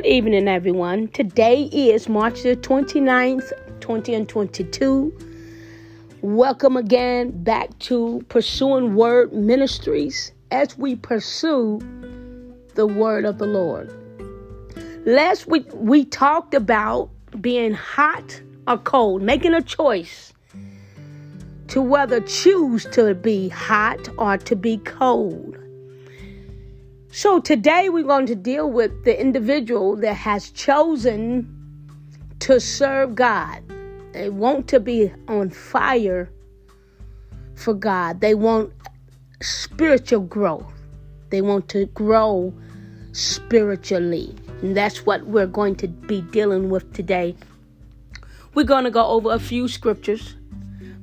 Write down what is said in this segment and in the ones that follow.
Good evening, everyone. Today is March the 29th, 20 and 22. Welcome again back to Pursuing Word Ministries as we pursue the Word of the Lord. Last week, we talked about being hot or cold, making a choice to whether choose to be hot or to be cold. So today we're going to deal with the individual that has chosen to serve God. They want to be on fire for God. They want spiritual growth. They want to grow spiritually. And that's what we're going to be dealing with today. We're going to go over a few scriptures.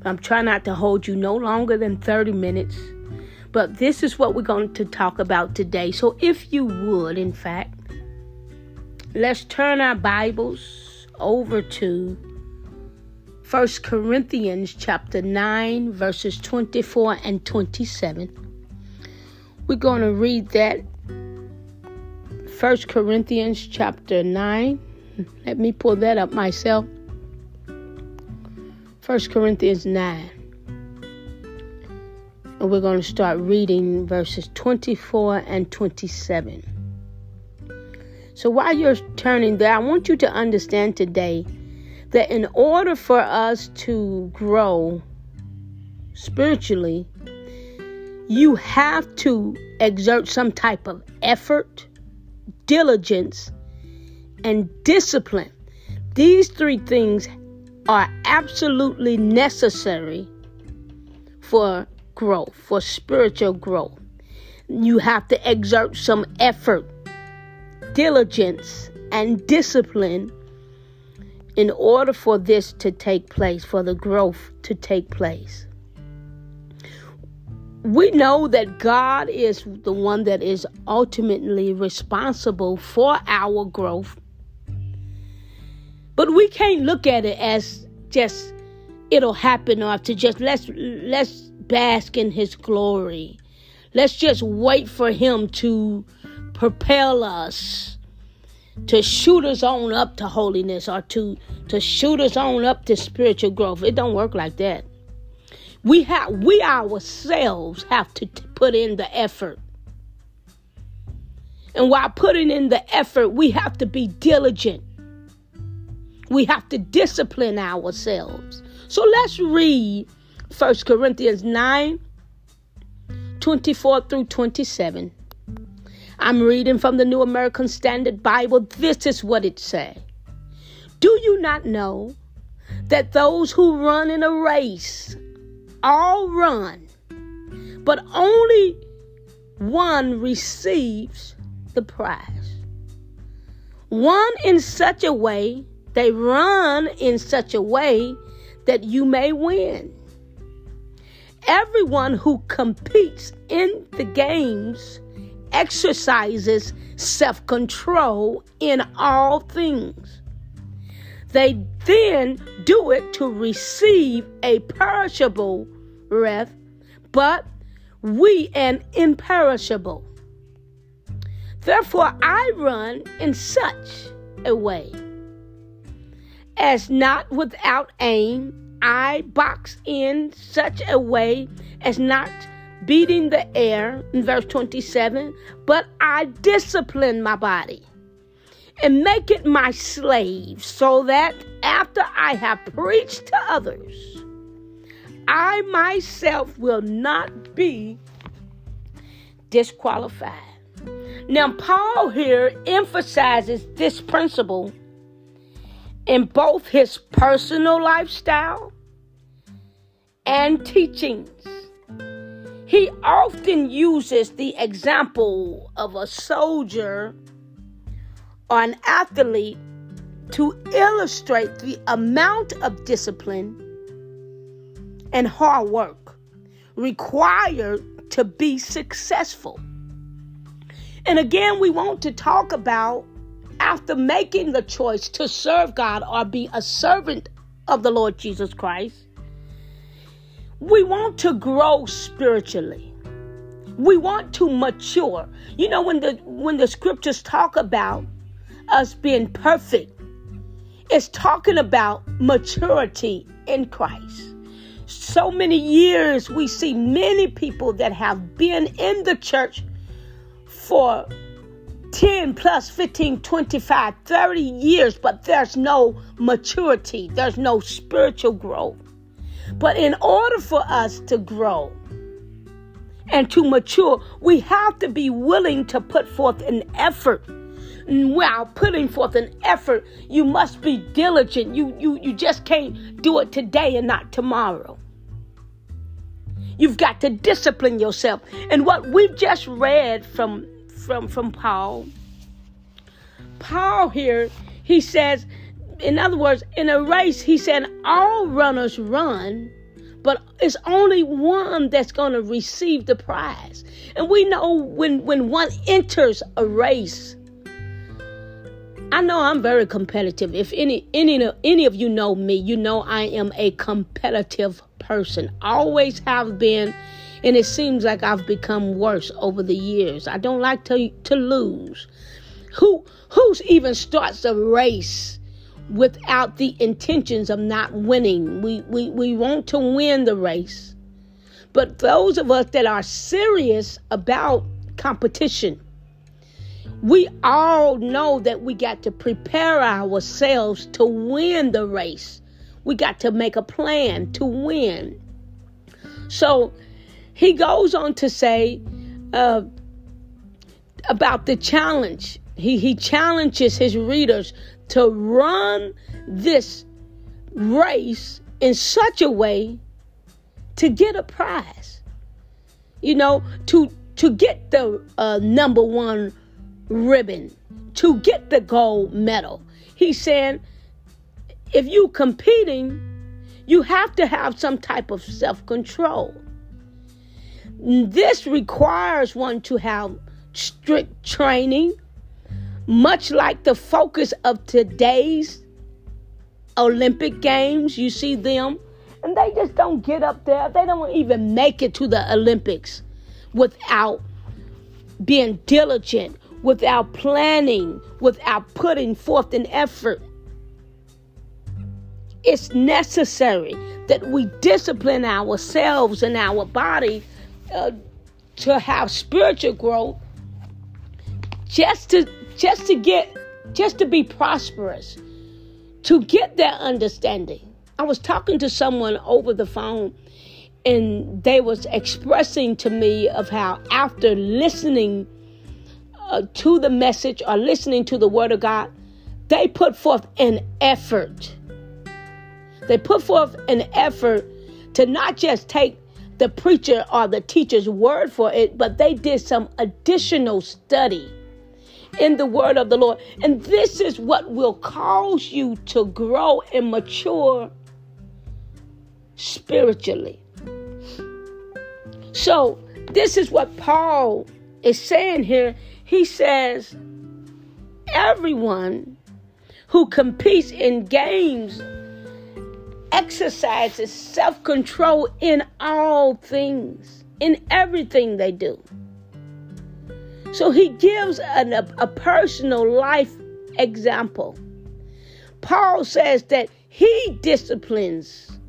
I'm trying not to hold you no longer than 30 minutes. But this is what we're going to talk about today. So if you would, in fact, let's turn our Bibles over to First Corinthians chapter 9 verses 24 and 27. We're going to read that First Corinthians chapter 9. Let me pull that up myself. First Corinthians 9. And we're going to start reading verses 24 and 27. So while you're turning there, I want you to understand today that in order for us to grow spiritually, you have to exert some type of effort, diligence, and discipline. These three things are absolutely necessary for growth, for spiritual growth. You have to exert some effort, diligence, and discipline in order for this to take place, for the growth to take place. We know that God is the one that is ultimately responsible for our growth. But we can't look at it as just it'll happen or to just let's let's bask in his glory. Let's just wait for him to propel us to shoot us on up to holiness or to to shoot us on up to spiritual growth. It don't work like that. We have we ourselves have to t- put in the effort. And while putting in the effort, we have to be diligent. We have to discipline ourselves. So let's read 1 Corinthians 9 24 through 27. I'm reading from the New American Standard Bible. This is what it says. Do you not know that those who run in a race all run, but only one receives the prize? One in such a way, they run in such a way that you may win. Everyone who competes in the games exercises self control in all things. They then do it to receive a perishable wreath, but we an imperishable. Therefore, I run in such a way as not without aim I box in such a way as not beating the air, in verse 27, but I discipline my body and make it my slave, so that after I have preached to others, I myself will not be disqualified. Now, Paul here emphasizes this principle in both his personal lifestyle and teachings. He often uses the example of a soldier or an athlete to illustrate the amount of discipline and hard work required to be successful. And again, we want to talk about after making the choice to serve God or be a servant of the Lord Jesus Christ, we want to grow spiritually. We want to mature. You know when the when the scriptures talk about us being perfect. It's talking about maturity in Christ. So many years we see many people that have been in the church for 10 plus 15, 25, 30 years, but there's no maturity, there's no spiritual growth. But in order for us to grow and to mature, we have to be willing to put forth an effort. While putting forth an effort, you must be diligent. You, you, you just can't do it today and not tomorrow. You've got to discipline yourself. And what we've just read from from from Paul, Paul here, he says, in other words, in a race, he said, all runners run, but it's only one that's going to receive the prize. And we know when, when one enters a race, I know I'm very competitive. If any any any of you know me, you know I am a competitive person. Always have been, and it seems like I've become worse over the years. I don't like to to lose. Who who's even starts a race without the intentions of not winning? We we, we want to win the race. But those of us that are serious about competition, we all know that we got to prepare ourselves to win the race. We got to make a plan to win. So he goes on to say uh, about the challenge he, he challenges his readers to run this race in such a way to get a prize. You know, to to get the uh, number one ribbon, to get the gold medal. He's saying, if you're competing, you have to have some type of self control. This requires one to have strict training, much like the focus of today's Olympic Games, you see them, and they just don't get up there. They don't even make it to the Olympics without being diligent, without planning, without putting forth an effort. It's necessary that we discipline ourselves and our body uh, to have spiritual growth just to just to get just to be prosperous to get that understanding. I was talking to someone over the phone and they was expressing to me of how after listening uh, to the message or listening to the word of god they put forth an effort. They put forth an effort to not just take the preacher or the teacher's word for it but they did some additional study in the word of the Lord. And this is what will cause you to grow and mature spiritually. So, this is what Paul is saying here. He says, everyone who competes in games exercises self control in all things, in everything they do. So he gives an, a, a personal life example. Paul says that he disciplines,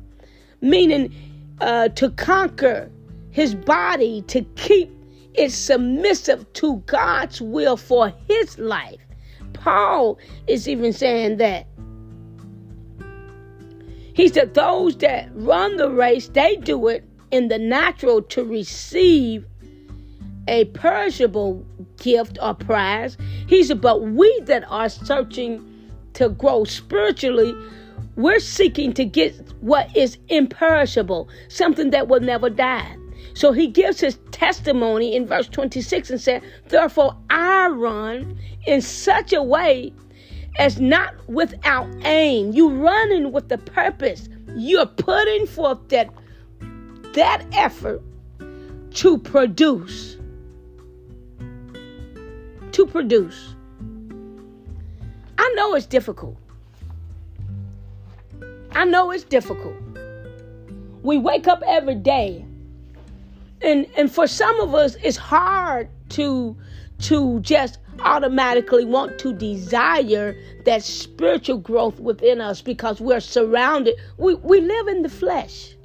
meaning uh, to conquer his body, to keep it submissive to God's will for his life. Paul is even saying that. He said, Those that run the race, they do it in the natural to receive a perishable gift or prize. He said, but we that are searching to grow spiritually, we're seeking to get what is imperishable, something that will never die. So he gives his testimony in verse 26 and said, Therefore I run in such a way as not without aim. You're running with the purpose. You're putting forth that that effort to produce to produce. I know it's difficult. I know it's difficult. We wake up every day. And and for some of us it's hard to to just automatically want to desire that spiritual growth within us because we're surrounded. We, we live in the flesh.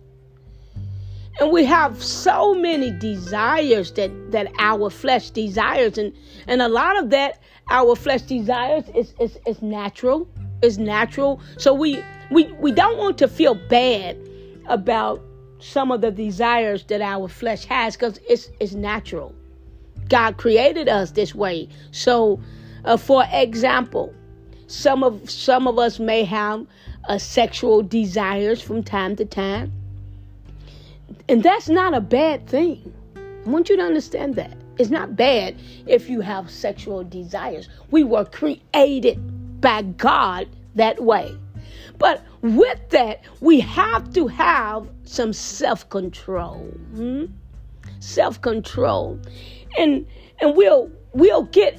And we have so many desires that, that our flesh desires. And, and a lot of that our flesh desires is, is, is natural. Is natural. So we, we we don't want to feel bad about some of the desires that our flesh has because it's it's natural. God created us this way. So, uh, for example, some of some of us may have uh, sexual desires from time to time, and that's not a bad thing. I want you to understand that it's not bad if you have sexual desires. We were created by God that way. But with that, we have to have some self control. Hmm? Self control and and we'll we'll get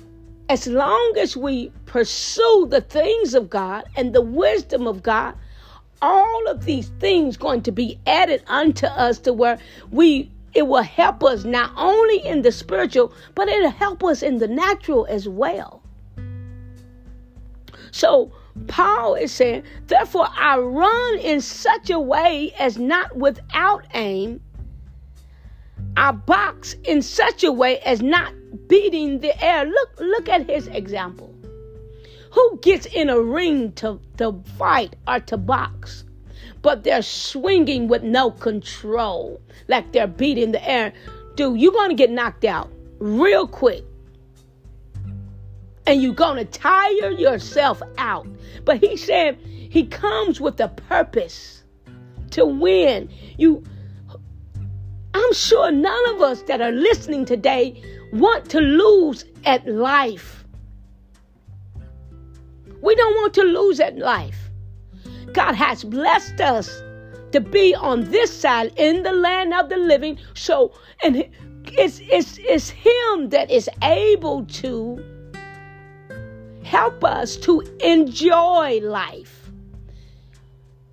as long as we pursue the things of God and the wisdom of God, all of these things going to be added unto us to where we it will help us not only in the spiritual, but it'll help us in the natural as well. So Paul is saying, therefore I run in such a way as not without aim, our box in such a way as not beating the air. Look, look at his example. Who gets in a ring to, to fight or to box? But they're swinging with no control, like they're beating the air. Dude, you're going to get knocked out real quick. And you're going to tire yourself out. But he said he comes with a purpose to win. You I'm sure none of us that are listening today want to lose at life. We don't want to lose at life. God has blessed us to be on this side in the land of the living. So, and it's, it's, it's Him that is able to help us to enjoy life.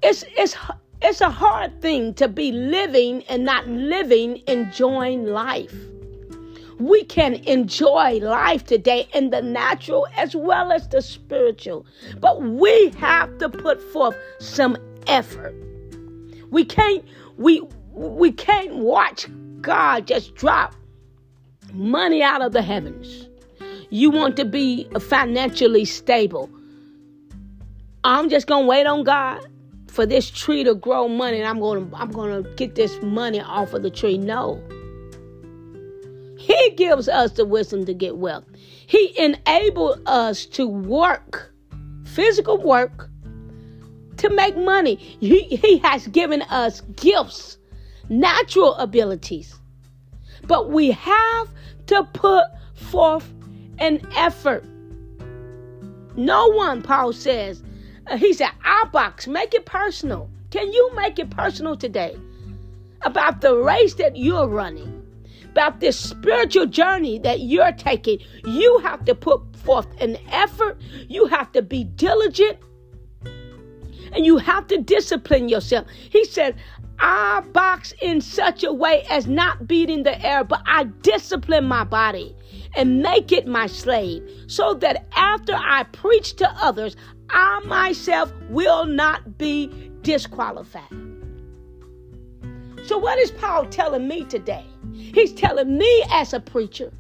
It's, it's, it's a hard thing to be living and not living, enjoying life. We can enjoy life today in the natural as well as the spiritual, but we have to put forth some effort. We can't we we can't watch God just drop money out of the heavens. You want to be financially stable. I'm just going to wait on God for this tree to grow money and I'm going to I'm going to get this money off of the tree. No. He gives us the wisdom to get wealth. He enabled us to work, physical work, to make money. He, he has given us gifts, natural abilities. But we have to put forth an effort. No one, Paul says, he said, Our box, make it personal. Can you make it personal today? About the race that you're running, about this spiritual journey that you're taking. You have to put forth an effort, you have to be diligent, and you have to discipline yourself. He said, I box in such a way as not beating the air, but I discipline my body and make it my slave, so that after I preach to others, I myself will not be disqualified. So, what is Paul telling me today? He's telling me as a preacher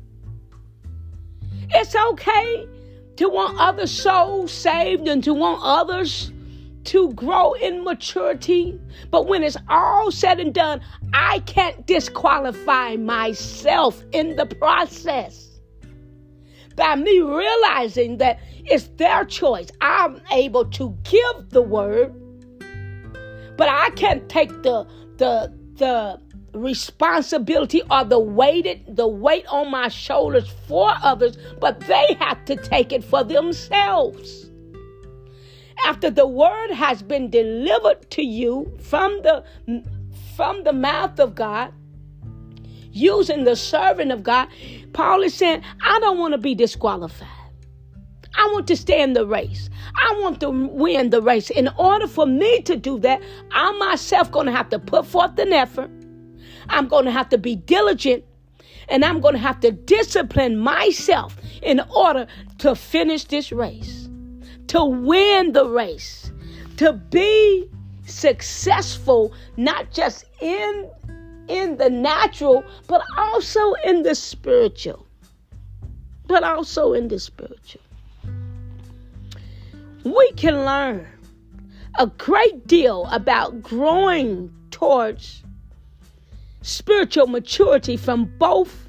it's okay to want other souls saved and to want others to grow in maturity. But when it's all said and done, I can't disqualify myself in the process by me realizing that it's their choice. I'm able to give the word, but I can't take the the the responsibility or the weighted the weight on my shoulders for others, but they have to take it for themselves. After the word has been delivered to you from the from the mouth of God, using the servant of God, Paul is saying, I don't want to be disqualified. I want to stay in the race. I want to win the race. In order for me to do that, I'm myself going to have to put forth an effort. I'm going to have to be diligent. And I'm going to have to discipline myself in order to finish this race, to win the race, to be successful, not just in in the natural, but also in the spiritual. But also in the spiritual. We can learn a great deal about growing towards spiritual maturity from both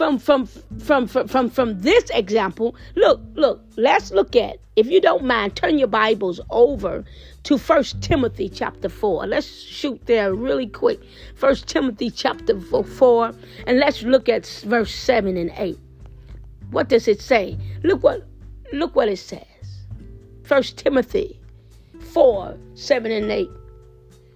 from from from from from, from this example look look let's look at if you don't mind turn your bibles over to First Timothy chapter 4 let's shoot there really quick. First Timothy chapter 4 and let's look at verse 7 and 8 what does it say? Look what look what it says. First Timothy 4 7 and 8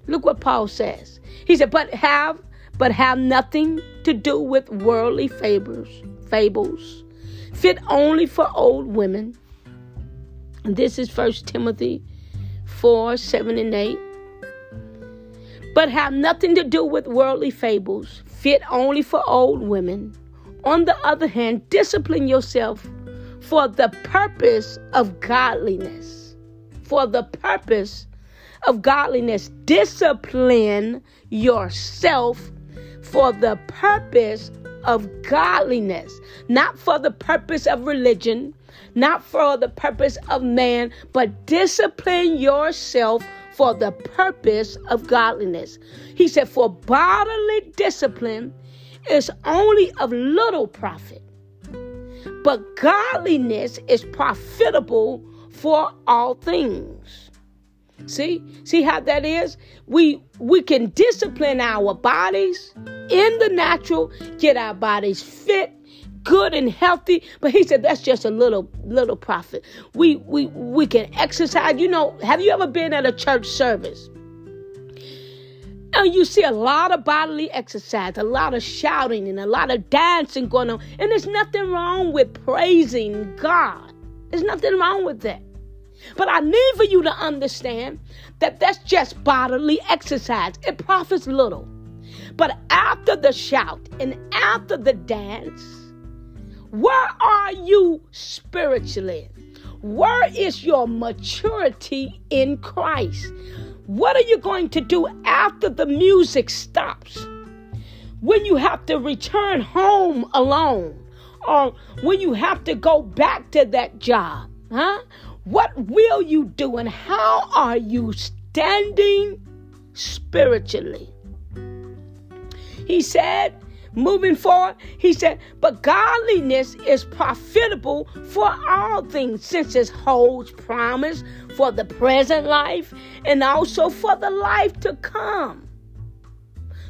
look what Paul says. He said but have but have nothing to do with worldly fables, fables, fit only for old women. This is First Timothy 4 7 and 8. But have nothing to do with worldly fables, fit only for old women. On the other hand, discipline yourself for the purpose of godliness. For the purpose of godliness, discipline yourself for the purpose of godliness, not for the purpose of religion, not for the purpose of man, but discipline yourself for the purpose of godliness. He said, For bodily discipline is only of little profit, but godliness is profitable for all things. See? See how that is? We we can discipline our bodies in the natural, get our bodies fit, good and healthy. But he said that's just a little little profit. We we we can exercise. You know, have you ever been at a church service? And you see a lot of bodily exercise, a lot of shouting, and a lot of dancing going on. And there's nothing wrong with praising God. There's nothing wrong with that. But I need for you to understand that that's just bodily exercise. It profits little. But after the shout and after the dance, where are you spiritually? Where is your maturity in Christ? What are you going to do after the music stops? When you have to return home alone, or when you have to go back to that job, huh? What will you do and how are you standing spiritually? He said, moving forward, he said, but godliness is profitable for all things, since it holds promise for the present life and also for the life to come.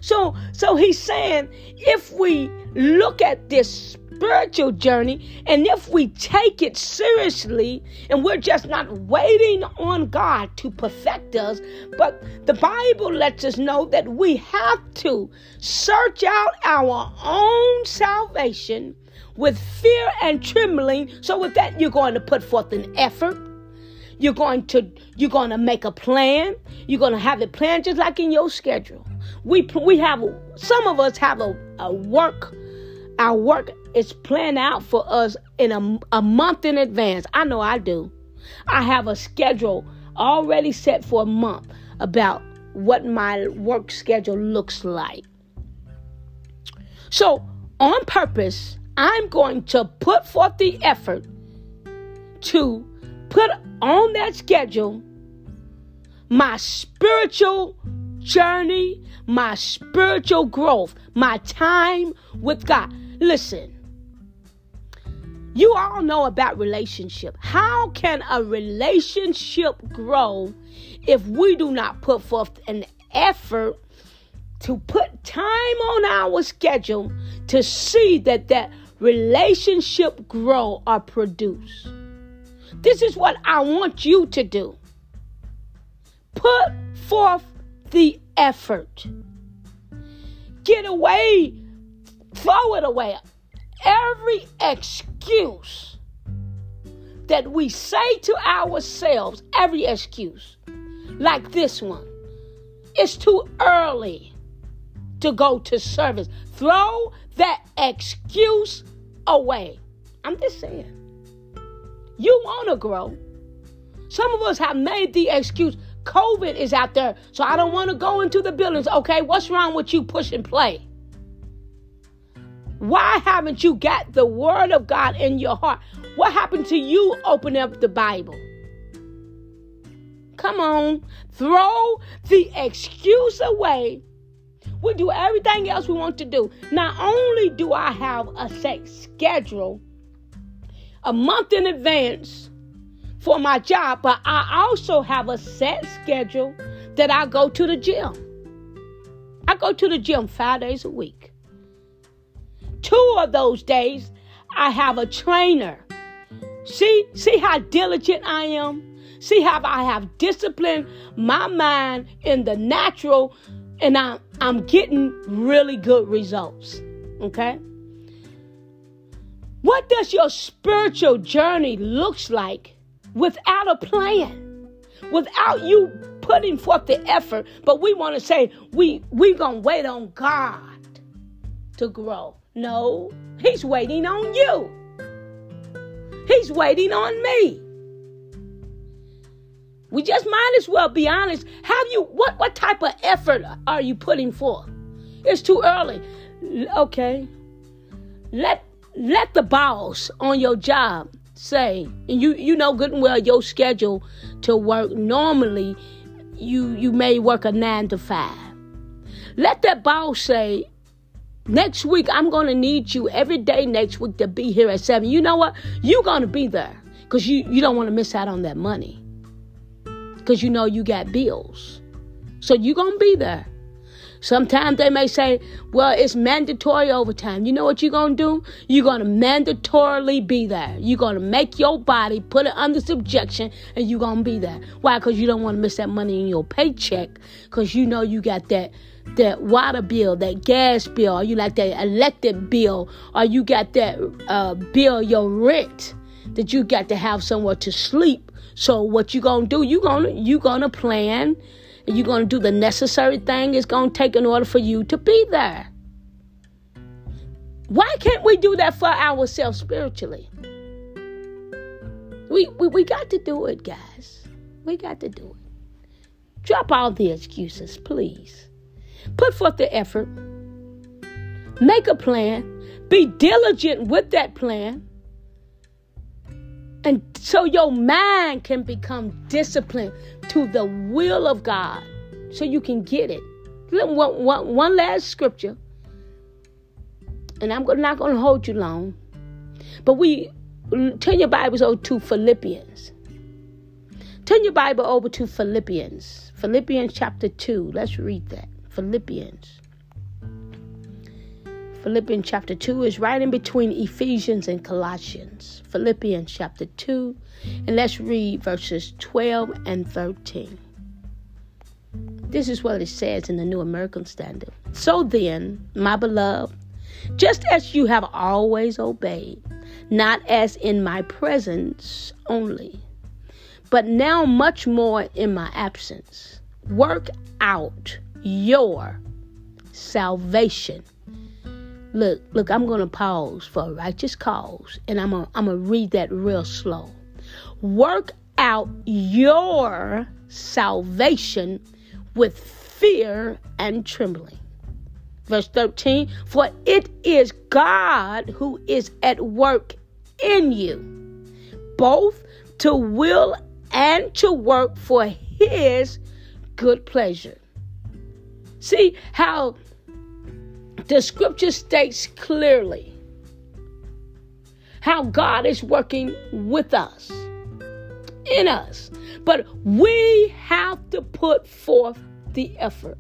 So, so he's saying if we look at this spiritual journey, and if we take it seriously and we're just not waiting on God to perfect us, but the Bible lets us know that we have to search out our own salvation with fear and trembling. So, with that, you're going to put forth an effort. You're going to you're going to make a plan. You're going to have it planned just like in your schedule. We we have some of us have a, a work our work is planned out for us in a, a month in advance. I know I do. I have a schedule already set for a month about what my work schedule looks like. So, on purpose, I'm going to put forth the effort to put on that schedule my spiritual journey, my spiritual growth, my time with God. Listen, you all know about relationship. How can a relationship grow if we do not put forth an effort to put time on our schedule to see that that relationship grow or produce? This is what I want you to do. Put forth the effort. Get away, throw it away every excuse that we say to ourselves, every excuse, like this one, it's too early to go to service. Throw that excuse away. I'm just saying. You want to grow. Some of us have made the excuse COVID is out there, so I don't want to go into the buildings. Okay, what's wrong with you push and play? Why haven't you got the word of God in your heart? What happened to you open up the Bible? Come on, throw the excuse away. We do everything else we want to do. Not only do I have a set schedule a month in advance for my job, but I also have a set schedule that I go to the gym. I go to the gym five days a week. Two of those days, I have a trainer. See, see how diligent I am? See how I have disciplined my mind in the natural and I'm, I'm getting really good results. Okay? What does your spiritual journey looks like without a plan? Without you putting forth the effort, but we want to say we we going to wait on God to grow. No, he's waiting on you. He's waiting on me. We just might as well be honest. Have you what what type of effort are you putting forth? It's too early. Okay. Let let the boss on your job say, and you you know good and well your schedule to work normally you you may work a nine to five. Let that boss say, next week I'm gonna need you every day next week to be here at seven. You know what? You're gonna be there because you, you don't want to miss out on that money. Because you know you got bills. So you're gonna be there. Sometimes they may say, well, it's mandatory overtime. You know what you're going to do? You're going to mandatorily be there. You're going to make your body put it under subjection and you're going to be there. Why? Because you don't want to miss that money in your paycheck because you know you got that that water bill, that gas bill, or you like that electric bill, or you got that uh, bill, your rent, that you got to have somewhere to sleep. So what you gonna do? You gonna you gonna plan going to do the necessary thing it's to take in order for you to be there. Why can't we do that for ourselves spiritually? We, we, we got to do it, guys. We got to do it. Drop all the excuses, please. Put forth the effort. Make a plan. Be diligent with that plan. And so your mind can become disciplined to the will of God so you can get it. One, one, one last scripture, and I'm not going to hold you long, but we turn your Bibles over to Philippians. Turn your Bible over to Philippians. Philippians chapter 2. Let's read that. Philippians. Philippians chapter 2 is right in between Ephesians and Colossians. Philippians chapter 2, and let's read verses 12 and 13. This is what it says in the New American Standard. So then, my beloved, just as you have always obeyed, not as in my presence only, but now much more in my absence, work out your salvation Look, look, I'm going to pause for a righteous cause and I'm going I'm to read that real slow. Work out your salvation with fear and trembling. Verse 13, for it is God who is at work in you, both to will and to work for his good pleasure. See how the scripture states clearly how God is working with us, in us. But we have to put forth the effort.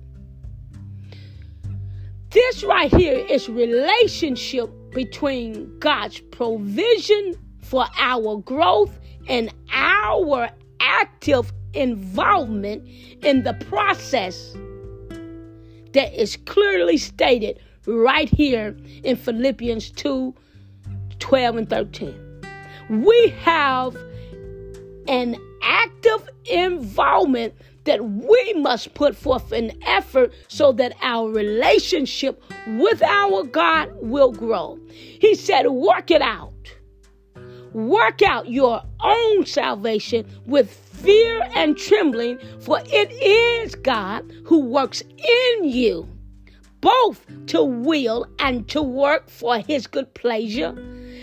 This right here is relationship between God's provision for our growth and our active involvement in the process that is clearly stated right here in Philippians 2 12 and 13. We have an active involvement that we must put forth an effort so that our relationship with our God will grow. He said, Work it out. Work out your own salvation with fear and trembling, for it is God who works in you both to will and to work for his good pleasure.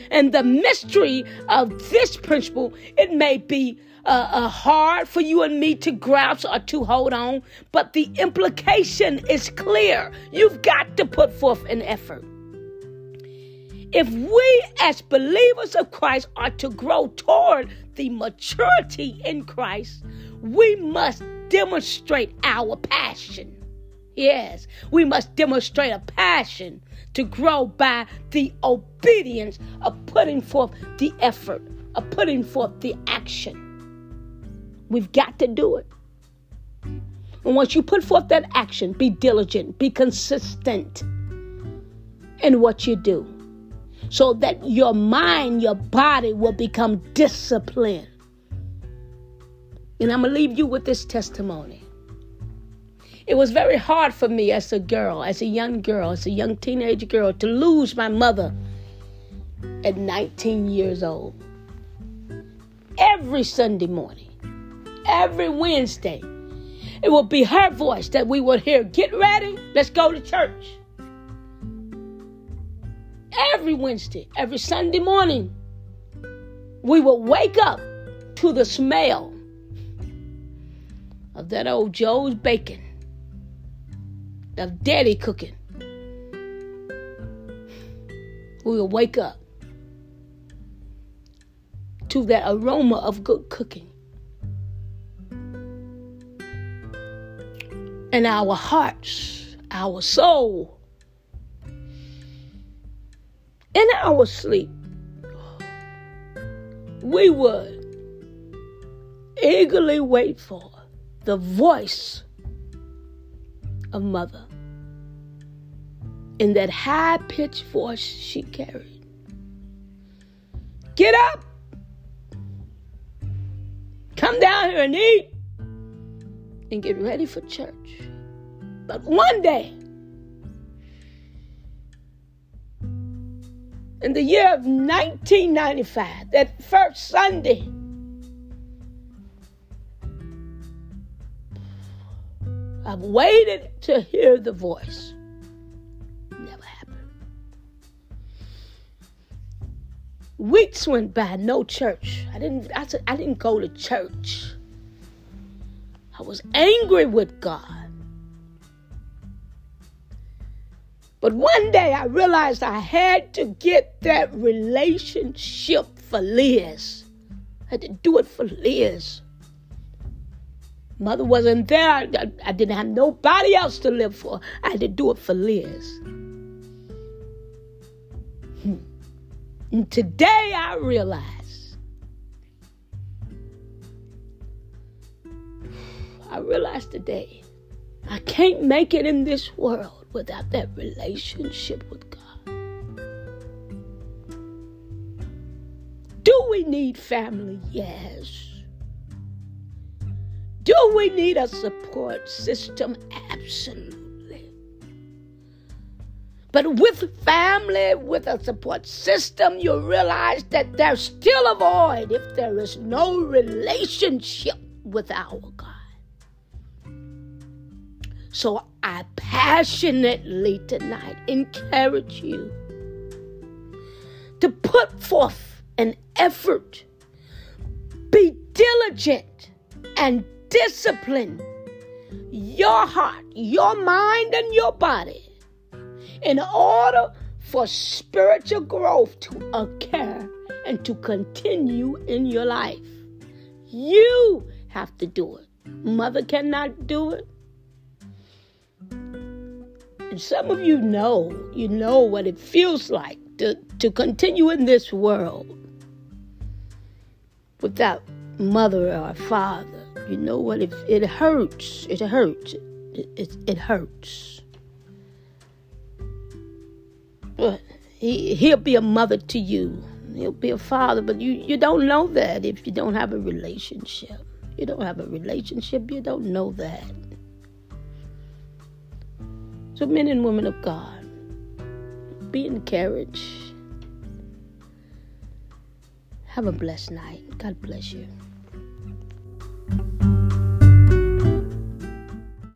And the mystery of this principle, it may be uh, uh, hard for you and me to grasp or to hold on, but the implication is clear. You've got to put forth an effort. If we, as believers of Christ, are to grow toward the maturity in Christ, we must demonstrate our passion Yes, we must demonstrate a passion to grow by the obedience of putting forth the effort, of putting forth the action. We've got to do it. And once you put forth that action, be diligent, be consistent in what you do so that your mind, your body will become disciplined. And I'm going to leave you with this testimony. It was very hard for me as a girl, as a young girl, as a young teenage girl, to lose my mother at 19 years old. Every Sunday morning, every Wednesday, it would be her voice that we would hear Get ready, let's go to church. Every Wednesday, every Sunday morning, we would wake up to the smell of that old Joe's bacon of daddy cooking. We will wake up to that aroma of good cooking. And our hearts, our soul, in our sleep, we would eagerly wait for the voice of mother in that high pitched voice she carried. Get up! Come down here and eat and get ready for church. But one day, in the year of 1995, that first Sunday, I've waited to hear the voice. Never happened. Weeks went by, no church. I didn't I, I didn't go to church. I was angry with God. But one day I realized I had to get that relationship for Liz. I had to do it for Liz. Mother wasn't there. I, I, didn't have nobody else to live for. I had to do it for Liz. Hmm. And today I realize. I realize today I can't make it in this world without that relationship with God. Do we need family? Yes. Do we need a support system? Absolutely. But with family, with a support system, you realize that there's still a void if there is no relationship with our God. So I passionately tonight encourage you to put forth an effort, be diligent, and discipline your heart, your mind, and your body in order for spiritual growth to occur and to continue in your life. You have to do it. Mother cannot do it. Some of you know, you know what it feels like to, to continue in this world without mother or father you know what? If it hurts, it hurts. It, it, it hurts. But he, he'll be a mother to you. He'll be a father, but you, you don't know that if you don't have a relationship. You don't have a relationship. You don't know that. So, men and women of God, be encouraged. Have a blessed night. God bless you.